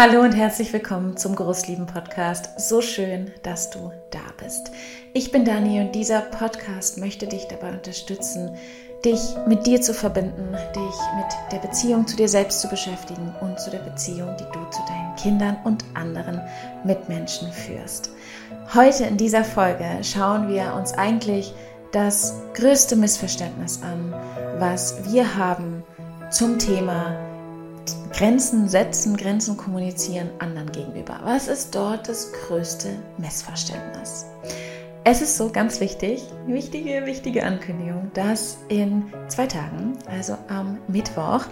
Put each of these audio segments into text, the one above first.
Hallo und herzlich willkommen zum Großlieben Podcast. So schön, dass du da bist. Ich bin Dani und dieser Podcast möchte dich dabei unterstützen, dich mit dir zu verbinden, dich mit der Beziehung zu dir selbst zu beschäftigen und zu der Beziehung, die du zu deinen Kindern und anderen Mitmenschen führst. Heute in dieser Folge schauen wir uns eigentlich das größte Missverständnis an, was wir haben zum Thema Grenzen setzen, Grenzen kommunizieren anderen gegenüber. Was ist dort das größte Missverständnis? Es ist so ganz wichtig, wichtige, wichtige Ankündigung, dass in zwei Tagen, also am Mittwoch,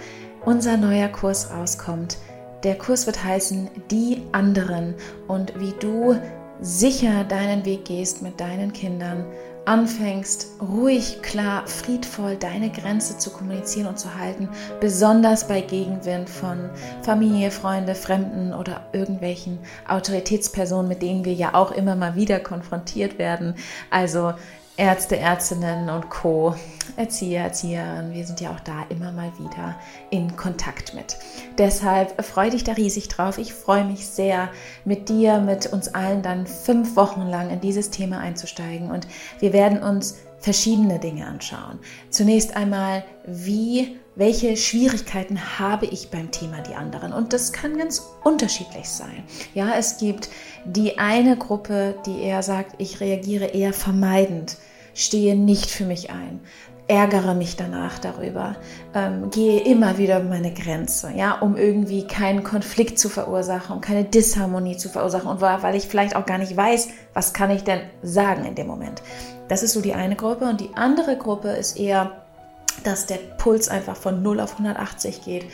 unser neuer Kurs rauskommt. Der Kurs wird heißen Die anderen und wie du sicher deinen Weg gehst mit deinen Kindern anfängst, ruhig, klar, friedvoll deine Grenze zu kommunizieren und zu halten, besonders bei Gegenwind von Familie, Freunde, Fremden oder irgendwelchen Autoritätspersonen, mit denen wir ja auch immer mal wieder konfrontiert werden. Also Ärzte, Ärztinnen und Co., Erzieher, Erzieherinnen, wir sind ja auch da immer mal wieder in Kontakt mit. Deshalb freue dich da riesig drauf. Ich freue mich sehr, mit dir, mit uns allen dann fünf Wochen lang in dieses Thema einzusteigen und wir werden uns verschiedene Dinge anschauen. Zunächst einmal, wie, welche Schwierigkeiten habe ich beim Thema die anderen? Und das kann ganz unterschiedlich sein. Ja, es gibt die eine Gruppe, die eher sagt, ich reagiere eher vermeidend, stehe nicht für mich ein, ärgere mich danach darüber, ähm, gehe immer wieder über meine Grenze, ja, um irgendwie keinen Konflikt zu verursachen, um keine Disharmonie zu verursachen und weil ich vielleicht auch gar nicht weiß, was kann ich denn sagen in dem Moment. Das ist so die eine Gruppe und die andere Gruppe ist eher, dass der Puls einfach von 0 auf 180 geht.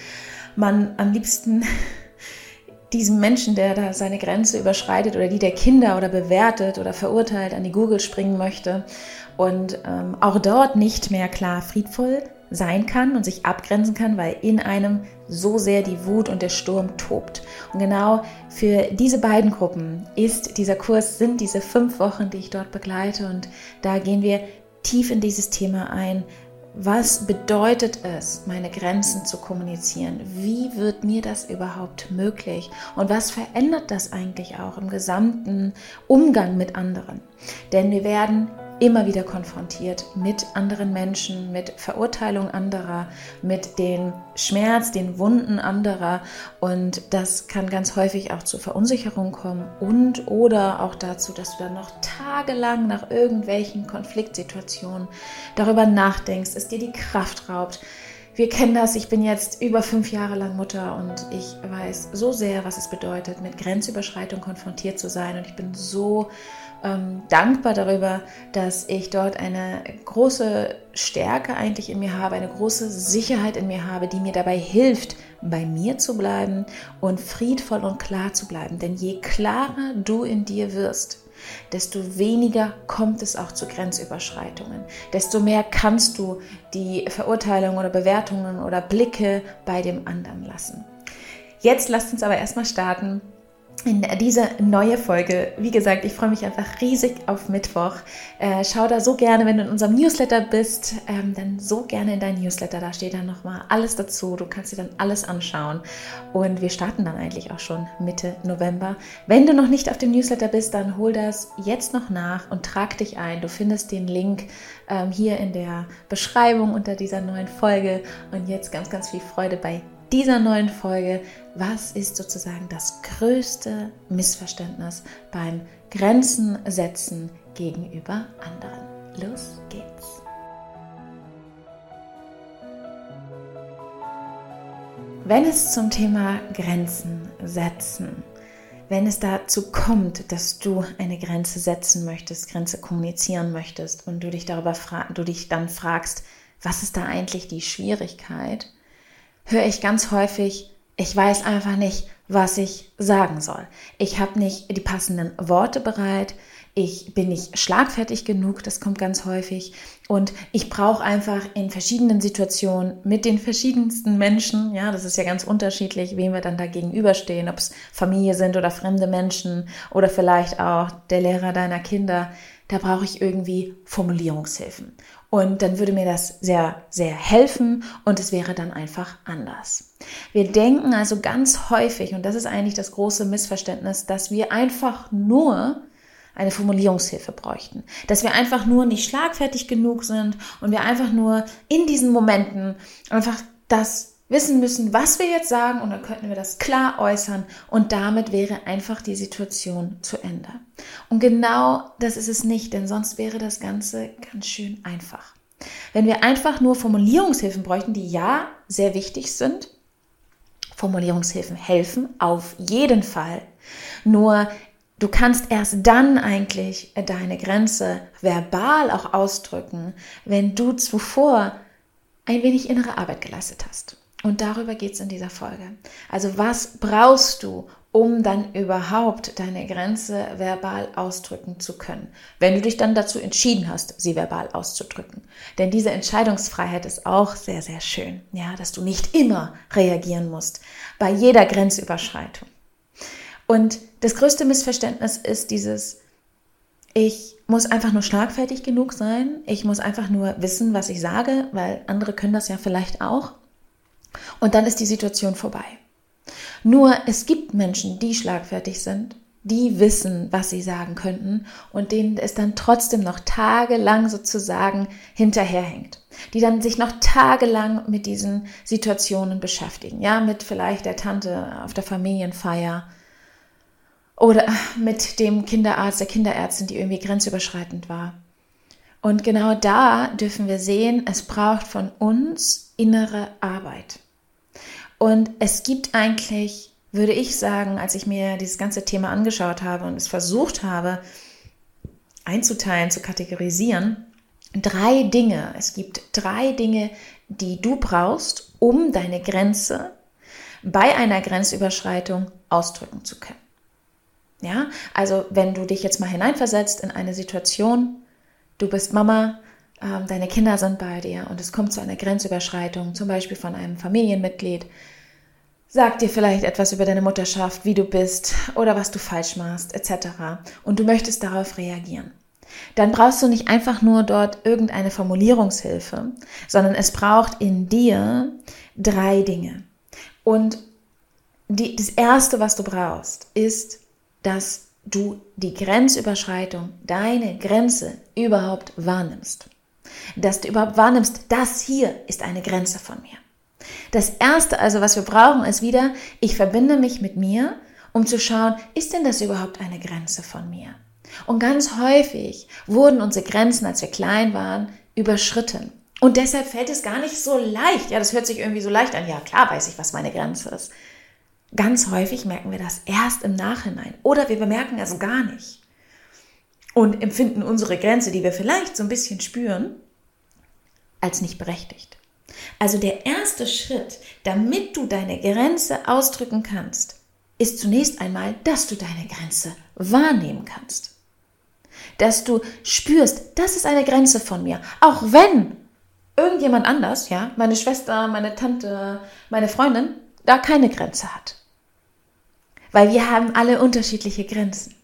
Man am liebsten diesem Menschen, der da seine Grenze überschreitet oder die der Kinder oder bewertet oder verurteilt, an die Google springen möchte und ähm, auch dort nicht mehr klar friedvoll sein kann und sich abgrenzen kann, weil in einem so sehr die Wut und der Sturm tobt. Und genau für diese beiden Gruppen ist dieser Kurs, sind diese fünf Wochen, die ich dort begleite und da gehen wir tief in dieses Thema ein, was bedeutet es, meine Grenzen zu kommunizieren? Wie wird mir das überhaupt möglich? Und was verändert das eigentlich auch im gesamten Umgang mit anderen? Denn wir werden immer wieder konfrontiert mit anderen Menschen, mit Verurteilung anderer, mit dem Schmerz, den Wunden anderer. Und das kann ganz häufig auch zur Verunsicherung kommen und oder auch dazu, dass du dann noch tagelang nach irgendwelchen Konfliktsituationen darüber nachdenkst, es dir die Kraft raubt. Wir kennen das, ich bin jetzt über fünf Jahre lang Mutter und ich weiß so sehr, was es bedeutet, mit Grenzüberschreitung konfrontiert zu sein. Und ich bin so ähm, dankbar darüber, dass ich dort eine große Stärke eigentlich in mir habe, eine große Sicherheit in mir habe, die mir dabei hilft, bei mir zu bleiben und friedvoll und klar zu bleiben. Denn je klarer du in dir wirst, desto weniger kommt es auch zu Grenzüberschreitungen, desto mehr kannst du die Verurteilungen oder Bewertungen oder Blicke bei dem anderen lassen. Jetzt lasst uns aber erstmal starten in diese neue Folge. Wie gesagt, ich freue mich einfach riesig auf Mittwoch. Äh, schau da so gerne, wenn du in unserem Newsletter bist, ähm, dann so gerne in dein Newsletter. Da steht dann nochmal alles dazu. Du kannst dir dann alles anschauen. Und wir starten dann eigentlich auch schon Mitte November. Wenn du noch nicht auf dem Newsletter bist, dann hol das jetzt noch nach und trag dich ein. Du findest den Link ähm, hier in der Beschreibung unter dieser neuen Folge. Und jetzt ganz, ganz viel Freude bei dieser neuen Folge. Was ist sozusagen das größte Missverständnis beim Grenzen setzen gegenüber anderen? Los geht's. Wenn es zum Thema Grenzen setzen, wenn es dazu kommt, dass du eine Grenze setzen möchtest, Grenze kommunizieren möchtest und du dich darüber du dich dann fragst, was ist da eigentlich die Schwierigkeit? Höre ich ganz häufig, ich weiß einfach nicht, was ich sagen soll. Ich habe nicht die passenden Worte bereit. Ich bin nicht schlagfertig genug, das kommt ganz häufig. Und ich brauche einfach in verschiedenen Situationen mit den verschiedensten Menschen, ja, das ist ja ganz unterschiedlich, wem wir dann da gegenüberstehen, ob es Familie sind oder fremde Menschen oder vielleicht auch der Lehrer deiner Kinder, da brauche ich irgendwie Formulierungshilfen. Und dann würde mir das sehr, sehr helfen und es wäre dann einfach anders. Wir denken also ganz häufig, und das ist eigentlich das große Missverständnis, dass wir einfach nur eine Formulierungshilfe bräuchten. Dass wir einfach nur nicht schlagfertig genug sind und wir einfach nur in diesen Momenten einfach das wissen müssen, was wir jetzt sagen und dann könnten wir das klar äußern und damit wäre einfach die Situation zu Ende. Und genau das ist es nicht, denn sonst wäre das Ganze ganz schön einfach. Wenn wir einfach nur Formulierungshilfen bräuchten, die ja sehr wichtig sind, Formulierungshilfen helfen auf jeden Fall. Nur du kannst erst dann eigentlich deine Grenze verbal auch ausdrücken, wenn du zuvor ein wenig innere Arbeit geleistet hast. Und darüber geht es in dieser Folge. Also was brauchst du, um dann überhaupt deine Grenze verbal ausdrücken zu können, wenn du dich dann dazu entschieden hast, sie verbal auszudrücken. Denn diese Entscheidungsfreiheit ist auch sehr, sehr schön, ja, dass du nicht immer reagieren musst bei jeder Grenzüberschreitung. Und das größte Missverständnis ist dieses, ich muss einfach nur schlagfertig genug sein, ich muss einfach nur wissen, was ich sage, weil andere können das ja vielleicht auch. Und dann ist die Situation vorbei. Nur es gibt Menschen, die schlagfertig sind, die wissen, was sie sagen könnten und denen es dann trotzdem noch tagelang sozusagen hinterherhängt. Die dann sich noch tagelang mit diesen Situationen beschäftigen. Ja, mit vielleicht der Tante auf der Familienfeier oder mit dem Kinderarzt, der Kinderärztin, die irgendwie grenzüberschreitend war. Und genau da dürfen wir sehen, es braucht von uns innere Arbeit. Und es gibt eigentlich, würde ich sagen, als ich mir dieses ganze Thema angeschaut habe und es versucht habe einzuteilen, zu kategorisieren, drei Dinge. Es gibt drei Dinge, die du brauchst, um deine Grenze bei einer Grenzüberschreitung ausdrücken zu können. Ja, also wenn du dich jetzt mal hineinversetzt in eine Situation, du bist Mama, ähm, deine Kinder sind bei dir und es kommt zu einer Grenzüberschreitung, zum Beispiel von einem Familienmitglied, sagt dir vielleicht etwas über deine Mutterschaft, wie du bist oder was du falsch machst, etc. Und du möchtest darauf reagieren. Dann brauchst du nicht einfach nur dort irgendeine Formulierungshilfe, sondern es braucht in dir drei Dinge. Und die, das Erste, was du brauchst, ist, dass du die Grenzüberschreitung, deine Grenze überhaupt wahrnimmst dass du überhaupt wahrnimmst, das hier ist eine Grenze von mir. Das Erste also, was wir brauchen, ist wieder, ich verbinde mich mit mir, um zu schauen, ist denn das überhaupt eine Grenze von mir? Und ganz häufig wurden unsere Grenzen, als wir klein waren, überschritten. Und deshalb fällt es gar nicht so leicht. Ja, das hört sich irgendwie so leicht an. Ja, klar weiß ich, was meine Grenze ist. Ganz häufig merken wir das erst im Nachhinein oder wir bemerken es gar nicht und empfinden unsere Grenze, die wir vielleicht so ein bisschen spüren, als nicht berechtigt. Also der erste Schritt, damit du deine Grenze ausdrücken kannst, ist zunächst einmal, dass du deine Grenze wahrnehmen kannst. Dass du spürst, das ist eine Grenze von mir. Auch wenn irgendjemand anders, ja, meine Schwester, meine Tante, meine Freundin, da keine Grenze hat. Weil wir haben alle unterschiedliche Grenzen.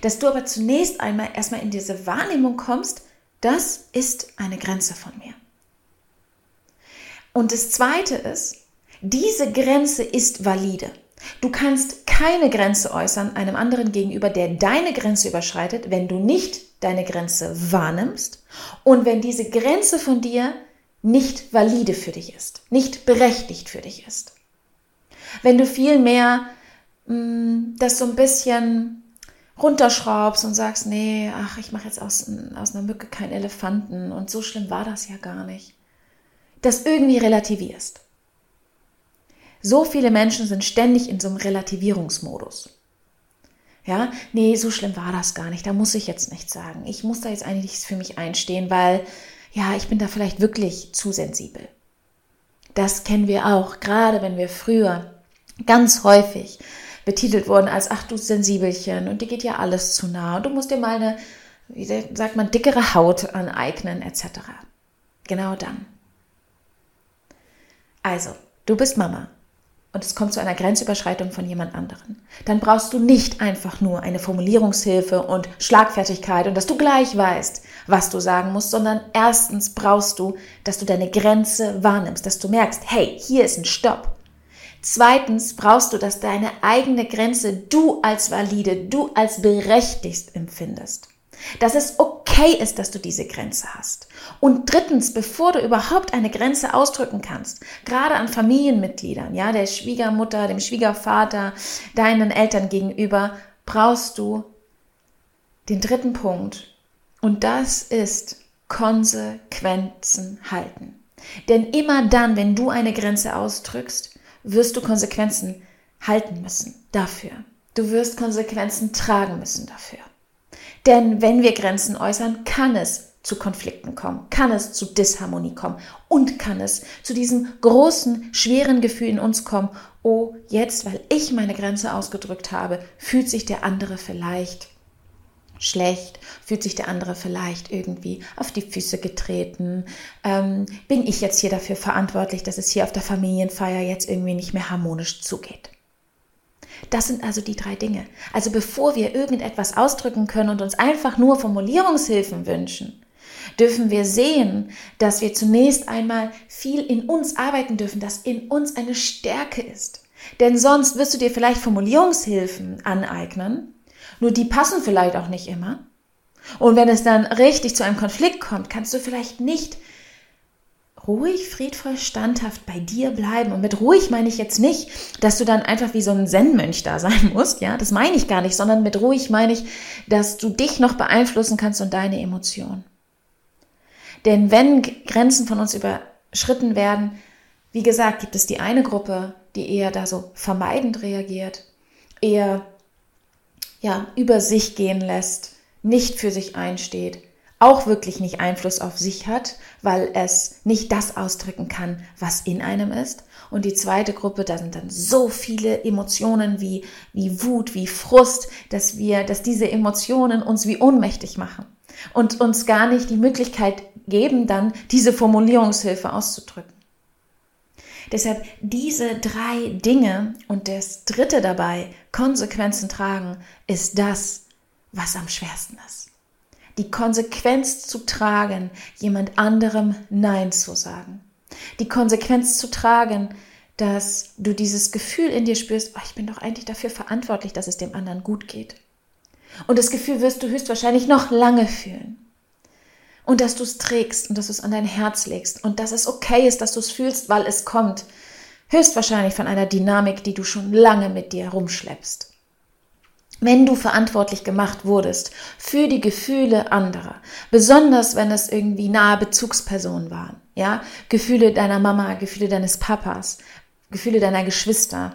Dass du aber zunächst einmal erstmal in diese Wahrnehmung kommst, das ist eine Grenze von mir. Und das Zweite ist, diese Grenze ist valide. Du kannst keine Grenze äußern einem anderen gegenüber, der deine Grenze überschreitet, wenn du nicht deine Grenze wahrnimmst und wenn diese Grenze von dir nicht valide für dich ist, nicht berechtigt für dich ist. Wenn du vielmehr mm, das so ein bisschen runterschraubst und sagst, nee, ach, ich mache jetzt aus, aus einer Mücke keinen Elefanten und so schlimm war das ja gar nicht. Das irgendwie relativierst. So viele Menschen sind ständig in so einem Relativierungsmodus. Ja, nee, so schlimm war das gar nicht. Da muss ich jetzt nichts sagen. Ich muss da jetzt eigentlich für mich einstehen, weil ja, ich bin da vielleicht wirklich zu sensibel. Das kennen wir auch, gerade wenn wir früher ganz häufig betitelt worden als, ach du Sensibelchen und dir geht ja alles zu nah und du musst dir mal eine, wie sagt man, dickere Haut aneignen etc. Genau dann. Also, du bist Mama und es kommt zu einer Grenzüberschreitung von jemand anderen, dann brauchst du nicht einfach nur eine Formulierungshilfe und Schlagfertigkeit und dass du gleich weißt, was du sagen musst, sondern erstens brauchst du, dass du deine Grenze wahrnimmst, dass du merkst, hey, hier ist ein Stopp. Zweitens brauchst du, dass deine eigene Grenze du als valide, du als berechtigt empfindest. Dass es okay ist, dass du diese Grenze hast. Und drittens, bevor du überhaupt eine Grenze ausdrücken kannst, gerade an Familienmitgliedern, ja, der Schwiegermutter, dem Schwiegervater, deinen Eltern gegenüber, brauchst du den dritten Punkt. Und das ist Konsequenzen halten. Denn immer dann, wenn du eine Grenze ausdrückst, wirst du Konsequenzen halten müssen dafür. Du wirst Konsequenzen tragen müssen dafür. Denn wenn wir Grenzen äußern, kann es zu Konflikten kommen, kann es zu Disharmonie kommen und kann es zu diesem großen, schweren Gefühl in uns kommen, oh, jetzt, weil ich meine Grenze ausgedrückt habe, fühlt sich der andere vielleicht schlecht, fühlt sich der andere vielleicht irgendwie auf die Füße getreten, ähm, bin ich jetzt hier dafür verantwortlich, dass es hier auf der Familienfeier jetzt irgendwie nicht mehr harmonisch zugeht. Das sind also die drei Dinge. Also bevor wir irgendetwas ausdrücken können und uns einfach nur Formulierungshilfen wünschen, dürfen wir sehen, dass wir zunächst einmal viel in uns arbeiten dürfen, dass in uns eine Stärke ist. Denn sonst wirst du dir vielleicht Formulierungshilfen aneignen, nur die passen vielleicht auch nicht immer. Und wenn es dann richtig zu einem Konflikt kommt, kannst du vielleicht nicht ruhig, friedvoll, standhaft bei dir bleiben. Und mit ruhig meine ich jetzt nicht, dass du dann einfach wie so ein Zen-Mönch da sein musst. Ja, das meine ich gar nicht, sondern mit ruhig meine ich, dass du dich noch beeinflussen kannst und deine Emotionen. Denn wenn Grenzen von uns überschritten werden, wie gesagt, gibt es die eine Gruppe, die eher da so vermeidend reagiert, eher ja, über sich gehen lässt, nicht für sich einsteht, auch wirklich nicht Einfluss auf sich hat, weil es nicht das ausdrücken kann, was in einem ist. Und die zweite Gruppe, da sind dann so viele Emotionen wie, wie Wut, wie Frust, dass wir, dass diese Emotionen uns wie ohnmächtig machen und uns gar nicht die Möglichkeit geben, dann diese Formulierungshilfe auszudrücken. Deshalb diese drei Dinge und das dritte dabei, Konsequenzen tragen, ist das, was am schwersten ist die Konsequenz zu tragen, jemand anderem Nein zu sagen. Die Konsequenz zu tragen, dass du dieses Gefühl in dir spürst, oh, ich bin doch eigentlich dafür verantwortlich, dass es dem anderen gut geht. Und das Gefühl wirst du höchstwahrscheinlich noch lange fühlen. Und dass du es trägst und dass du es an dein Herz legst und dass es okay ist, dass du es fühlst, weil es kommt. Höchstwahrscheinlich von einer Dynamik, die du schon lange mit dir rumschleppst wenn du verantwortlich gemacht wurdest für die Gefühle anderer, besonders wenn es irgendwie nahe Bezugspersonen waren, ja, Gefühle deiner Mama, Gefühle deines Papas, Gefühle deiner Geschwister,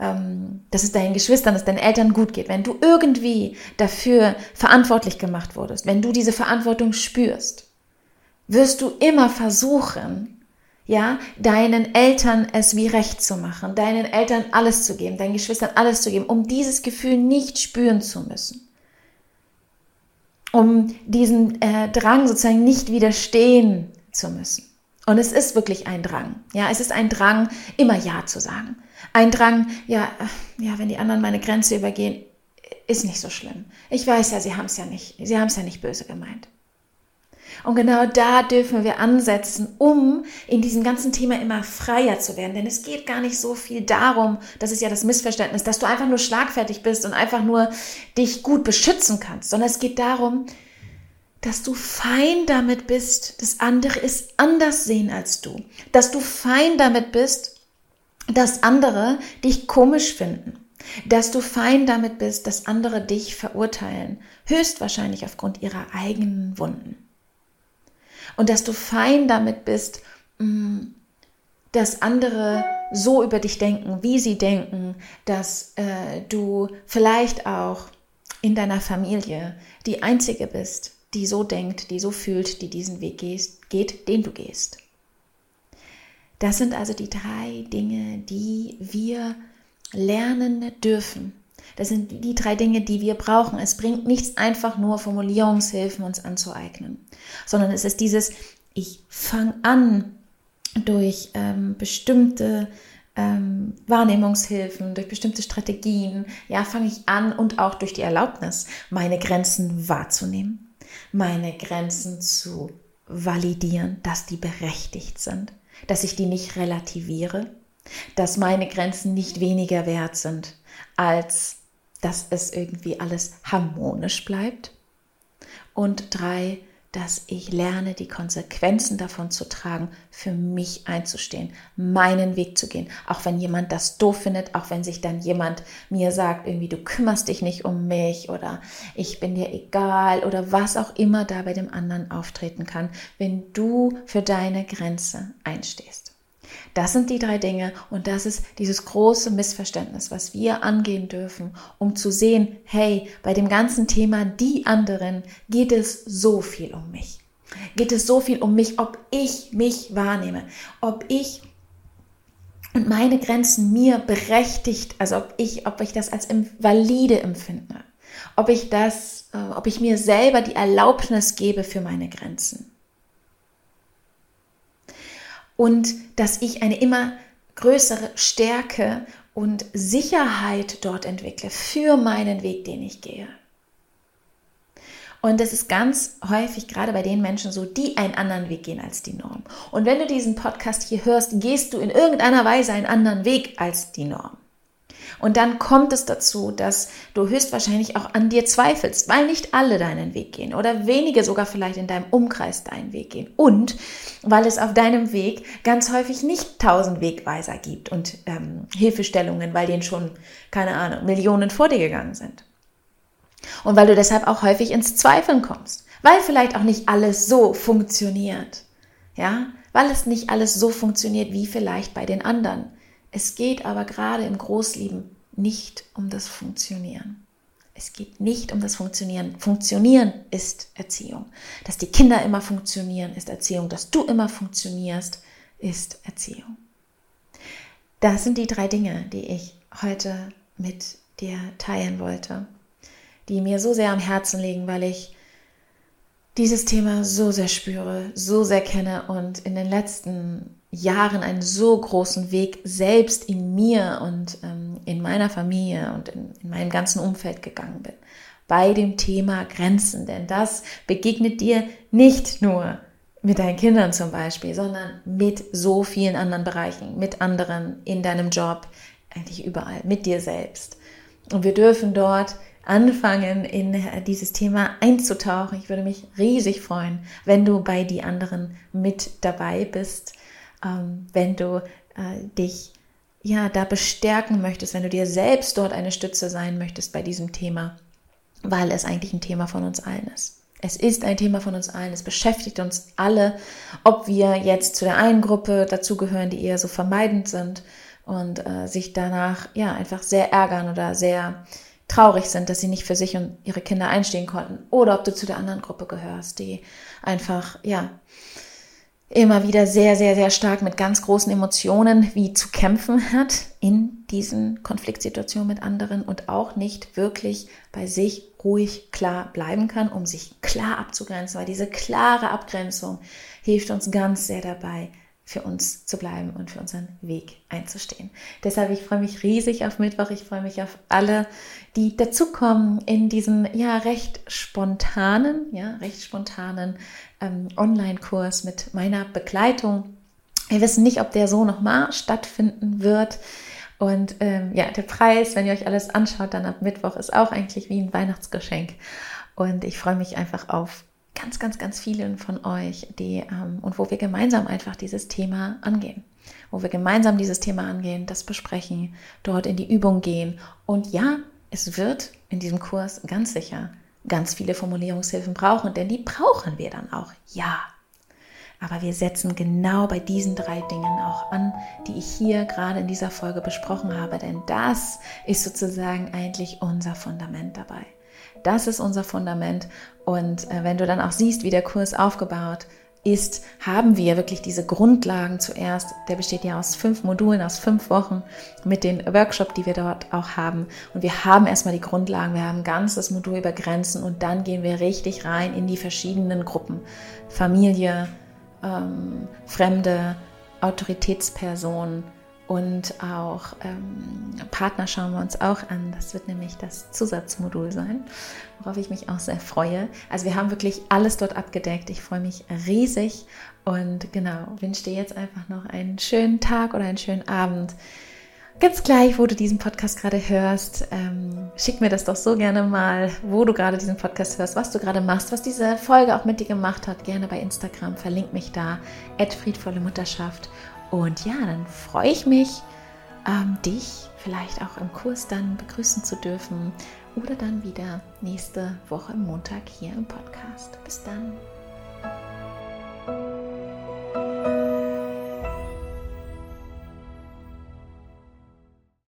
ähm, dass es deinen Geschwistern, dass deinen Eltern gut geht, wenn du irgendwie dafür verantwortlich gemacht wurdest, wenn du diese Verantwortung spürst, wirst du immer versuchen, ja, deinen Eltern es wie recht zu machen, deinen Eltern alles zu geben, deinen Geschwistern alles zu geben, um dieses Gefühl nicht spüren zu müssen. Um diesen äh, Drang sozusagen nicht widerstehen zu müssen. Und es ist wirklich ein Drang. Ja, es ist ein Drang, immer Ja zu sagen. Ein Drang, ja, äh, ja, wenn die anderen meine Grenze übergehen, ist nicht so schlimm. Ich weiß ja, sie haben es ja nicht, sie haben es ja nicht böse gemeint. Und genau da dürfen wir ansetzen, um in diesem ganzen Thema immer freier zu werden. Denn es geht gar nicht so viel darum, das ist ja das Missverständnis, dass du einfach nur schlagfertig bist und einfach nur dich gut beschützen kannst, sondern es geht darum, dass du fein damit bist, dass andere es anders sehen als du. Dass du fein damit bist, dass andere dich komisch finden. Dass du fein damit bist, dass andere dich verurteilen. Höchstwahrscheinlich aufgrund ihrer eigenen Wunden und dass du fein damit bist, mm, dass andere so über dich denken, wie sie denken, dass äh, du vielleicht auch in deiner Familie die Einzige bist, die so denkt, die so fühlt, die diesen Weg geht, den du gehst. Das sind also die drei Dinge, die wir lernen dürfen, das sind die drei Dinge, die wir brauchen. Es bringt nichts einfach nur Formulierungshilfen uns anzueignen, sondern es ist dieses, ich fange an, durch ähm, bestimmte ähm, Wahrnehmungshilfen, durch bestimmte Strategien, ja, fange ich an und auch durch die Erlaubnis, meine Grenzen wahrzunehmen, meine Grenzen zu validieren, dass die berechtigt sind, dass ich die nicht relativiere, dass meine Grenzen nicht weniger wert sind, als dass es irgendwie alles harmonisch bleibt. Und drei, dass ich lerne, die Konsequenzen davon zu tragen, für mich einzustehen, meinen Weg zu gehen. Auch wenn jemand das doof findet, auch wenn sich dann jemand mir sagt, irgendwie du kümmerst dich nicht um mich oder ich bin dir egal oder was auch immer da bei dem anderen auftreten kann, wenn du für deine Grenze einstehst. Das sind die drei Dinge und das ist dieses große Missverständnis, was wir angehen dürfen, um zu sehen, hey, bei dem ganzen Thema die anderen geht es so viel um mich. Geht es so viel um mich, ob ich mich wahrnehme, ob ich und meine Grenzen mir berechtigt, also ob ich, ob ich das als valide empfinde, ob ich das, äh, ob ich mir selber die Erlaubnis gebe für meine Grenzen und dass ich eine immer größere Stärke und Sicherheit dort entwickle für meinen Weg, den ich gehe. Und das ist ganz häufig gerade bei den Menschen so, die einen anderen Weg gehen als die Norm. Und wenn du diesen Podcast hier hörst, gehst du in irgendeiner Weise einen anderen Weg als die Norm. Und dann kommt es dazu, dass du höchstwahrscheinlich auch an dir zweifelst, weil nicht alle deinen Weg gehen oder wenige sogar vielleicht in deinem Umkreis deinen Weg gehen. Und weil es auf deinem Weg ganz häufig nicht tausend Wegweiser gibt und ähm, Hilfestellungen, weil denen schon, keine Ahnung, Millionen vor dir gegangen sind. Und weil du deshalb auch häufig ins Zweifeln kommst, weil vielleicht auch nicht alles so funktioniert. Ja, weil es nicht alles so funktioniert wie vielleicht bei den anderen. Es geht aber gerade im Großlieben nicht um das Funktionieren. Es geht nicht um das Funktionieren. Funktionieren ist Erziehung. Dass die Kinder immer funktionieren, ist Erziehung. Dass du immer funktionierst, ist Erziehung. Das sind die drei Dinge, die ich heute mit dir teilen wollte, die mir so sehr am Herzen liegen, weil ich dieses Thema so sehr spüre, so sehr kenne und in den letzten Jahren einen so großen Weg selbst in mir und ähm, in meiner Familie und in, in meinem ganzen Umfeld gegangen bin. Bei dem Thema Grenzen, denn das begegnet dir nicht nur mit deinen Kindern zum Beispiel, sondern mit so vielen anderen Bereichen, mit anderen in deinem Job, eigentlich überall, mit dir selbst. Und wir dürfen dort anfangen, in dieses Thema einzutauchen. Ich würde mich riesig freuen, wenn du bei die anderen mit dabei bist ähm, wenn du äh, dich ja da bestärken möchtest, wenn du dir selbst dort eine Stütze sein möchtest bei diesem Thema, weil es eigentlich ein Thema von uns allen ist. Es ist ein Thema von uns allen. Es beschäftigt uns alle, ob wir jetzt zu der einen Gruppe dazugehören, die eher so vermeidend sind und äh, sich danach ja einfach sehr ärgern oder sehr traurig sind, dass sie nicht für sich und ihre Kinder einstehen konnten, oder ob du zu der anderen Gruppe gehörst, die einfach ja immer wieder sehr, sehr, sehr stark mit ganz großen Emotionen wie zu kämpfen hat in diesen Konfliktsituationen mit anderen und auch nicht wirklich bei sich ruhig klar bleiben kann, um sich klar abzugrenzen, weil diese klare Abgrenzung hilft uns ganz sehr dabei, für uns zu bleiben und für unseren Weg einzustehen. Deshalb, ich freue mich riesig auf Mittwoch. Ich freue mich auf alle, die dazukommen in diesem ja recht spontanen, ja recht spontanen ähm, Online-Kurs mit meiner Begleitung. Wir wissen nicht, ob der so nochmal stattfinden wird. Und ähm, ja, der Preis, wenn ihr euch alles anschaut, dann ab Mittwoch ist auch eigentlich wie ein Weihnachtsgeschenk. Und ich freue mich einfach auf ganz, ganz, ganz vielen von euch, die ähm, und wo wir gemeinsam einfach dieses Thema angehen, wo wir gemeinsam dieses Thema angehen, das besprechen, dort in die Übung gehen. Und ja, es wird in diesem Kurs ganz sicher ganz viele Formulierungshilfen brauchen, denn die brauchen wir dann auch. Ja. Aber wir setzen genau bei diesen drei Dingen auch an, die ich hier gerade in dieser Folge besprochen habe, denn das ist sozusagen eigentlich unser Fundament dabei. Das ist unser Fundament. Und äh, wenn du dann auch siehst, wie der Kurs aufgebaut ist, haben wir wirklich diese Grundlagen zuerst. Der besteht ja aus fünf Modulen, aus fünf Wochen mit den Workshop, die wir dort auch haben. Und wir haben erstmal die Grundlagen. Wir haben ein ganzes Modul über Grenzen und dann gehen wir richtig rein in die verschiedenen Gruppen. Familie, ähm, Fremde, Autoritätspersonen, Und auch ähm, Partner schauen wir uns auch an. Das wird nämlich das Zusatzmodul sein, worauf ich mich auch sehr freue. Also wir haben wirklich alles dort abgedeckt. Ich freue mich riesig und genau, wünsche dir jetzt einfach noch einen schönen Tag oder einen schönen Abend. Ganz gleich, wo du diesen Podcast gerade hörst, ähm, schick mir das doch so gerne mal, wo du gerade diesen Podcast hörst, was du gerade machst, was diese Folge auch mit dir gemacht hat. Gerne bei Instagram, verlink mich da, friedvolle Mutterschaft. Und ja, dann freue ich mich, ähm, dich vielleicht auch im Kurs dann begrüßen zu dürfen oder dann wieder nächste Woche Montag hier im Podcast. Bis dann.